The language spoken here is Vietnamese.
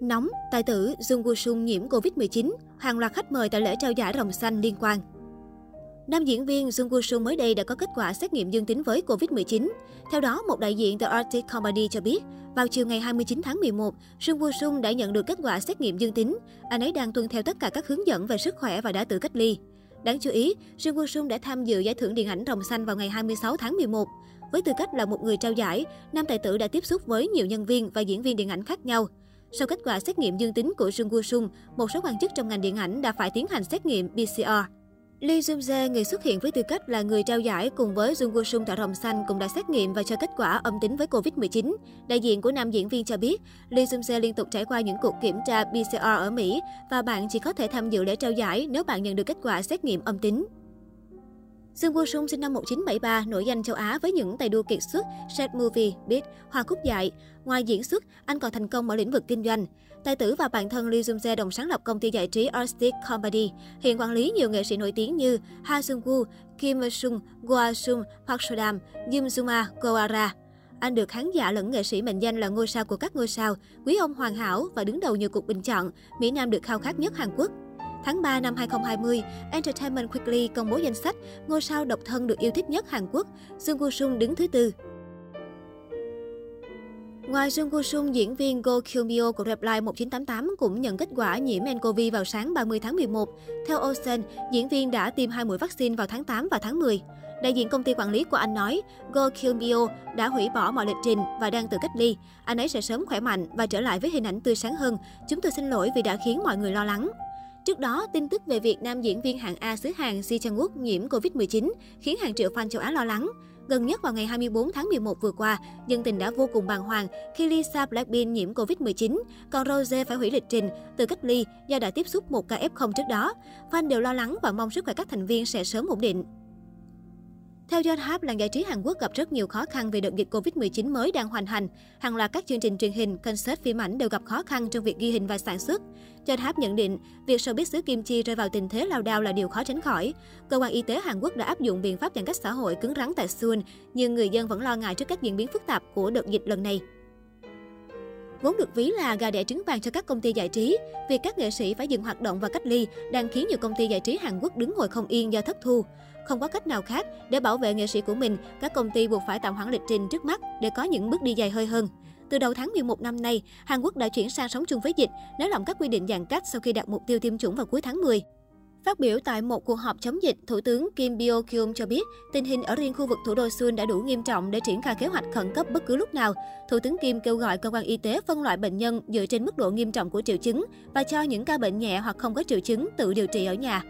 Nóng, tài tử Jung Woo Sung nhiễm Covid-19, hàng loạt khách mời tại lễ trao giải rồng xanh liên quan. Nam diễn viên Jung Woo Sung mới đây đã có kết quả xét nghiệm dương tính với Covid-19. Theo đó, một đại diện The Arctic Comedy cho biết, vào chiều ngày 29 tháng 11, Jung Woo Sung đã nhận được kết quả xét nghiệm dương tính. Anh ấy đang tuân theo tất cả các hướng dẫn về sức khỏe và đã tự cách ly. Đáng chú ý, Jung Woo Sung đã tham dự giải thưởng điện ảnh Rồng Xanh vào ngày 26 tháng 11. Với tư cách là một người trao giải, nam tài tử đã tiếp xúc với nhiều nhân viên và diễn viên điện ảnh khác nhau. Sau kết quả xét nghiệm dương tính của Jung Woo Sung, một số quan chức trong ngành điện ảnh đã phải tiến hành xét nghiệm PCR. Lee Jung Jae, người xuất hiện với tư cách là người trao giải cùng với Jung Woo Sung tại Rồng Xanh cũng đã xét nghiệm và cho kết quả âm tính với Covid-19. Đại diện của nam diễn viên cho biết, Lee Jung Jae liên tục trải qua những cuộc kiểm tra PCR ở Mỹ và bạn chỉ có thể tham dự lễ trao giải nếu bạn nhận được kết quả xét nghiệm âm tính. Dương Woo Sung sinh năm 1973, nổi danh châu Á với những tài đua kiệt xuất, set Movie, Beat, Hoa Cúc Dại. Ngoài diễn xuất, anh còn thành công ở lĩnh vực kinh doanh. Tài tử và bạn thân Lee Jung Jae đồng sáng lập công ty giải trí Artistic Comedy, hiện quản lý nhiều nghệ sĩ nổi tiếng như Ha Sung Woo, Kim Sung, Goa Sung, Park Sodam, Yum Juma, Goara. Anh được khán giả lẫn nghệ sĩ mệnh danh là ngôi sao của các ngôi sao, quý ông hoàn hảo và đứng đầu nhiều cuộc bình chọn, Mỹ Nam được khao khát nhất Hàn Quốc. Tháng 3 năm 2020, Entertainment Weekly công bố danh sách ngôi sao độc thân được yêu thích nhất Hàn Quốc. Jung Woo Sung đứng thứ tư. Ngoài Jung Woo Sung, diễn viên Go Kyung Myo của Reply 1988 cũng nhận kết quả nhiễm nCoV vào sáng 30 tháng 11. Theo Ocean, diễn viên đã tiêm hai mũi vaccine vào tháng 8 và tháng 10. Đại diện công ty quản lý của anh nói, Go Kyung Myo đã hủy bỏ mọi lịch trình và đang tự cách ly. Anh ấy sẽ sớm khỏe mạnh và trở lại với hình ảnh tươi sáng hơn. Chúng tôi xin lỗi vì đã khiến mọi người lo lắng. Trước đó, tin tức về việc nam diễn viên hạng A xứ Hàn Si Chang Wook nhiễm Covid-19 khiến hàng triệu fan châu Á lo lắng. Gần nhất vào ngày 24 tháng 11 vừa qua, dân tình đã vô cùng bàng hoàng khi Lisa Blackpink nhiễm Covid-19, còn Rose phải hủy lịch trình, từ cách ly do đã tiếp xúc một ca F0 trước đó. Fan đều lo lắng và mong sức khỏe các thành viên sẽ sớm ổn định. Theo Yonhap, làng giải trí Hàn Quốc gặp rất nhiều khó khăn vì đợt dịch Covid-19 mới đang hoành hành. Hàng loạt các chương trình truyền hình, concert, phim ảnh đều gặp khó khăn trong việc ghi hình và sản xuất. Yonhap nhận định, việc showbiz xứ Kim Chi rơi vào tình thế lao đao là điều khó tránh khỏi. Cơ quan y tế Hàn Quốc đã áp dụng biện pháp giãn cách xã hội cứng rắn tại Seoul, nhưng người dân vẫn lo ngại trước các diễn biến phức tạp của đợt dịch lần này. Vốn được ví là gà đẻ trứng vàng cho các công ty giải trí, việc các nghệ sĩ phải dừng hoạt động và cách ly đang khiến nhiều công ty giải trí Hàn Quốc đứng ngồi không yên do thất thu. Không có cách nào khác để bảo vệ nghệ sĩ của mình, các công ty buộc phải tạm hoãn lịch trình trước mắt để có những bước đi dài hơi hơn. Từ đầu tháng 11 năm nay, Hàn Quốc đã chuyển sang sống chung với dịch, nới lỏng các quy định giãn cách sau khi đạt mục tiêu tiêm chủng vào cuối tháng 10. Phát biểu tại một cuộc họp chống dịch, Thủ tướng Kim Bio Kyum cho biết tình hình ở riêng khu vực thủ đô Seoul đã đủ nghiêm trọng để triển khai kế hoạch khẩn cấp bất cứ lúc nào. Thủ tướng Kim kêu gọi cơ quan y tế phân loại bệnh nhân dựa trên mức độ nghiêm trọng của triệu chứng và cho những ca bệnh nhẹ hoặc không có triệu chứng tự điều trị ở nhà.